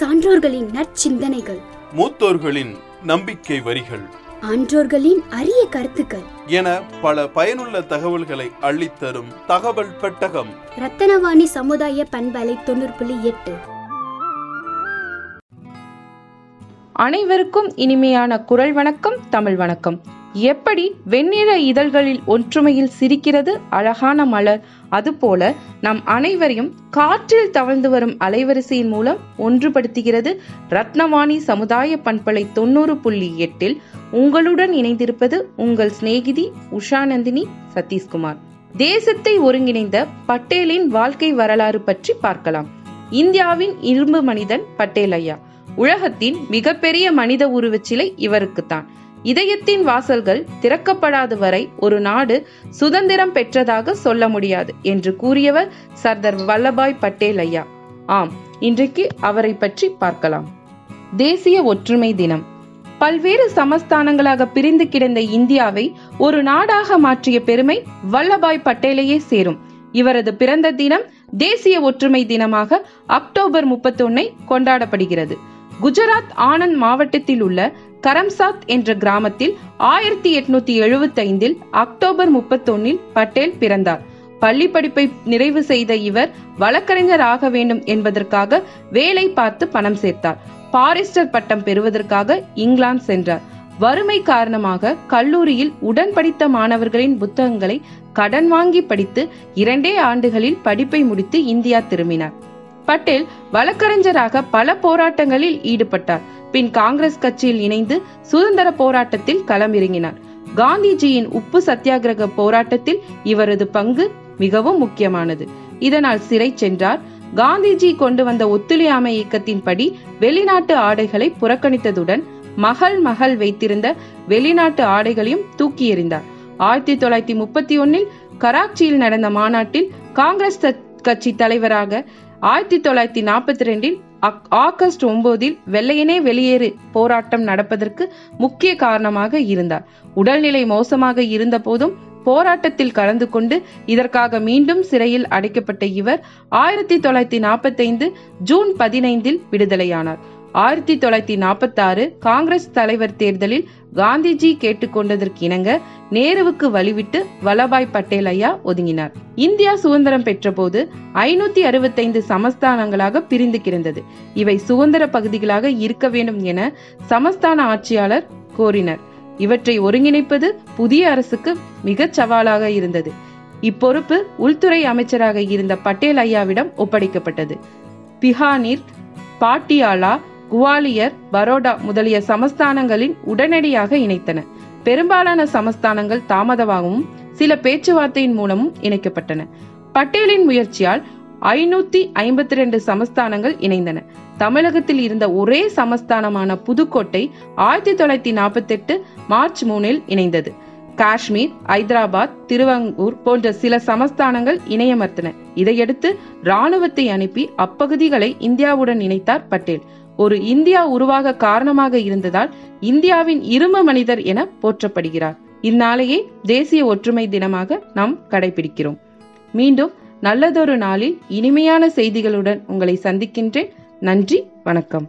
சான்றோர்களின் நற்சிந்தனைகள். மூத்தோர்களின் நம்பிக்கை வரிகள். ஆன்றோர்களின் அரிய கருத்துக்கள். என பல பயனுள்ள தகவல்களை அள்ளித்தரும் தகவல் பெட்டகம். ரத்தனவாணி சமுதாய பண்பலை தொண்ணூறு புள்ளி எட்டு. அனைவருக்கும் இனிமையான குரல் வணக்கம் தமிழ் வணக்கம். எப்படி வெண்ணிற இதழ்களில் ஒற்றுமையில் சிரிக்கிறது அழகான மலர்? அதுபோல நம் அனைவரையும் காற்றில் தவழ்ந்து வரும் அலைவரிசையின் மூலம் ஒன்றுபடுத்துகிறது ரத்னவாணி சமுதாய பண்பலை தொண்ணூறு புள்ளி எட்டில் உங்களுடன் இணைந்திருப்பது உங்கள் சிநேகிதி உஷாநந்தினி சதீஷ்குமார். தேசத்தை ஒருங்கிணைந்த பட்டேலின் வாழ்க்கை வரலாறு பற்றி பார்க்கலாம். இந்தியாவின் இரும்பு மனிதன் பட்டேல் ஐயா. உலகத்தின் மிகப்பெரிய மனித உருவச்சிலை இவருக்குத்தான். இதயத்தின் வாசல்கள் திறக்கப்படாத வரை ஒரு நாடு சுதந்திரம் பெற்றதாக சொல்ல முடியாது என்று கூறியவர் சர்தார் வல்லபாய் பட்டேல் ஐயா. ஆம் இன்றைக்கு அவரை பற்றி பார்க்கலாம். தேசிய ஒற்றுமை தினம். பல்வேறு சமஸ்தானங்களாக பிரிந்து கிடந்த இந்தியாவை ஒரு நாடாக மாற்றிய பெருமை வல்லபாய் பட்டேலையே சேரும். இவரது பிறந்த தினம் தேசிய ஒற்றுமை தினமாக அக்டோபர் முப்பத்தொன்னை கொண்டாடப்படுகிறது. குஜராத் ஆனந்த் மாவட்டத்தில் உள்ள கரம்சாத் என்ற கிராமத்தில் ஆயிரத்தி எட்நூத்தி எழுபத்தி ஐந்தில் அக்டோபர் முப்பத்தொன்னில் பட்டேல் பிறந்தார். பள்ளி படிப்பை நிறைவு செய்த இவர் வழக்கறிஞர் ஆக வேண்டும் என்பதற்காக வேலை பார்த்து பணம் சேர்த்தார். பாரிஸ்டர் பட்டம் பெறுவதற்காக இங்கிலாந்து சென்றார். வறுமை காரணமாக கல்லூரியில் உடன் படித்த மாணவர்களின் புத்தகங்களை கடன் வாங்கி படித்து இரண்டே ஆண்டுகளில் படிப்பை முடித்து இந்தியா திரும்பினார். பட்டேல் வழக்கறிஞராக பல போராட்டங்களில் ஈடுபட்டார். பின் காங்கிரஸ் கட்சியில் இணைந்து சுதந்திர போராட்டத்தில் களமிறங்கினார். காந்திஜியின் உப்பு சத்தியாகிரக போராட்டத்தில் இவரது பங்கு மிகவும் முக்கியமானது. இதனால் சிறை சென்றார். காந்திஜி கொண்டு வந்த ஒத்துழையாமை இயக்கத்தின்படி வெளிநாட்டு ஆடைகளை புறக்கணித்ததுடன் மகள் மகள் வைத்திருந்த வெளிநாட்டு ஆடைகளையும் தூக்கி எறிந்தார். ஆயிரத்தி தொள்ளாயிரத்தி முப்பத்தி ஒன்னில் கராச்சியில் நடந்த மாநாட்டில் காங்கிரஸ் கட்சி தலைவராக ஆயிரத்தி தொள்ளாயிரத்தி நாற்பத்தி ரெண்டில் ஆகஸ்ட் ஒன்பதில் வெள்ளையனே வெளியேறு போராட்டம் நடப்பதற்கு முக்கிய காரணமாக இருந்தார். உடல்நிலை மோசமாக இருந்த போதும் போராட்டத்தில் கலந்து கொண்டு இதற்காக மீண்டும் சிறையில் அடைக்கப்பட்ட இவர் ஆயிரத்தி தொள்ளாயிரத்தி நாற்பத்தைந்து ஜூன் பதினைந்தில் விடுதலையானார். ஆயிரத்தி தொள்ளாயிரத்தி நாற்பத்தி ஆறு காங்கிரஸ் தலைவர் தேர்தலில் காந்திஜி கேட்டுக்கொண்டதற்கு இணங்க நேருவுக்கு வழிவிட்டு வல்லபாய் பட்டேல் ஐயா ஒதுங்கினார். இந்தியா சுதந்திரம் பெற்றபோது ஐநூத்தி அறுபத்தைந்து சமஸ்தானங்களாக பிரிந்து கிடந்தது. இவை சுதந்திர பகுதிகளாக இருக்க வேண்டும் என சமஸ்தான ஆட்சியாளர் கோரினர். இவற்றை ஒருங்கிணைப்பது புதிய அரசுக்கு மிகச் சவாலாக இருந்தது. இப்பொறுப்பு உள்துறை அமைச்சராக இருந்த பட்டேல் ஐயாவிடம் ஒப்படைக்கப்பட்டது. பிஹானிர் பாட்டியாலா குவாலியர் பரோடா முதலிய சமஸ்தானங்களில் உடனடியாக இணைத்தன. பெரும்பாலான சமஸ்தானங்கள் தாமதமாகவும் சில பேச்சுவார்த்தையின் மூலமும் இணைக்கப்பட்டன. பட்டேலின் முயற்சியால் ஐநூத்தி ஐம்பத்தி ரெண்டு சமஸ்தானங்கள் இணைந்தன. தமிழகத்தில் இருந்த ஒரே சமஸ்தானமான புதுக்கோட்டை ஆயிரத்தி தொள்ளாயிரத்தி நாற்பத்தி எட்டு மார்ச் மூணில் இணைந்தது. காஷ்மீர் ஐதராபாத் திருவங்கூர் போன்ற சில சமஸ்தானங்கள் இணையமர்த்தன. இதையடுத்து ராணுவத்தை அனுப்பி அப்பகுதிகளை இந்தியாவுடன் இணைத்தார் பட்டேல். ஒரு இந்தியா உருவாக காரணமாக இருந்ததால் இந்தியாவின் இரும மனிதர் என போற்றப்படுகிறார். இந்நாளையே தேசிய ஒற்றுமை தினமாக நாம் கடைபிடிக்கிறோம். மீண்டும் நல்லதொரு நாளில் இனிமையான செய்திகளுடன் உங்களை சந்திக்கின்றேன். நன்றி வணக்கம்.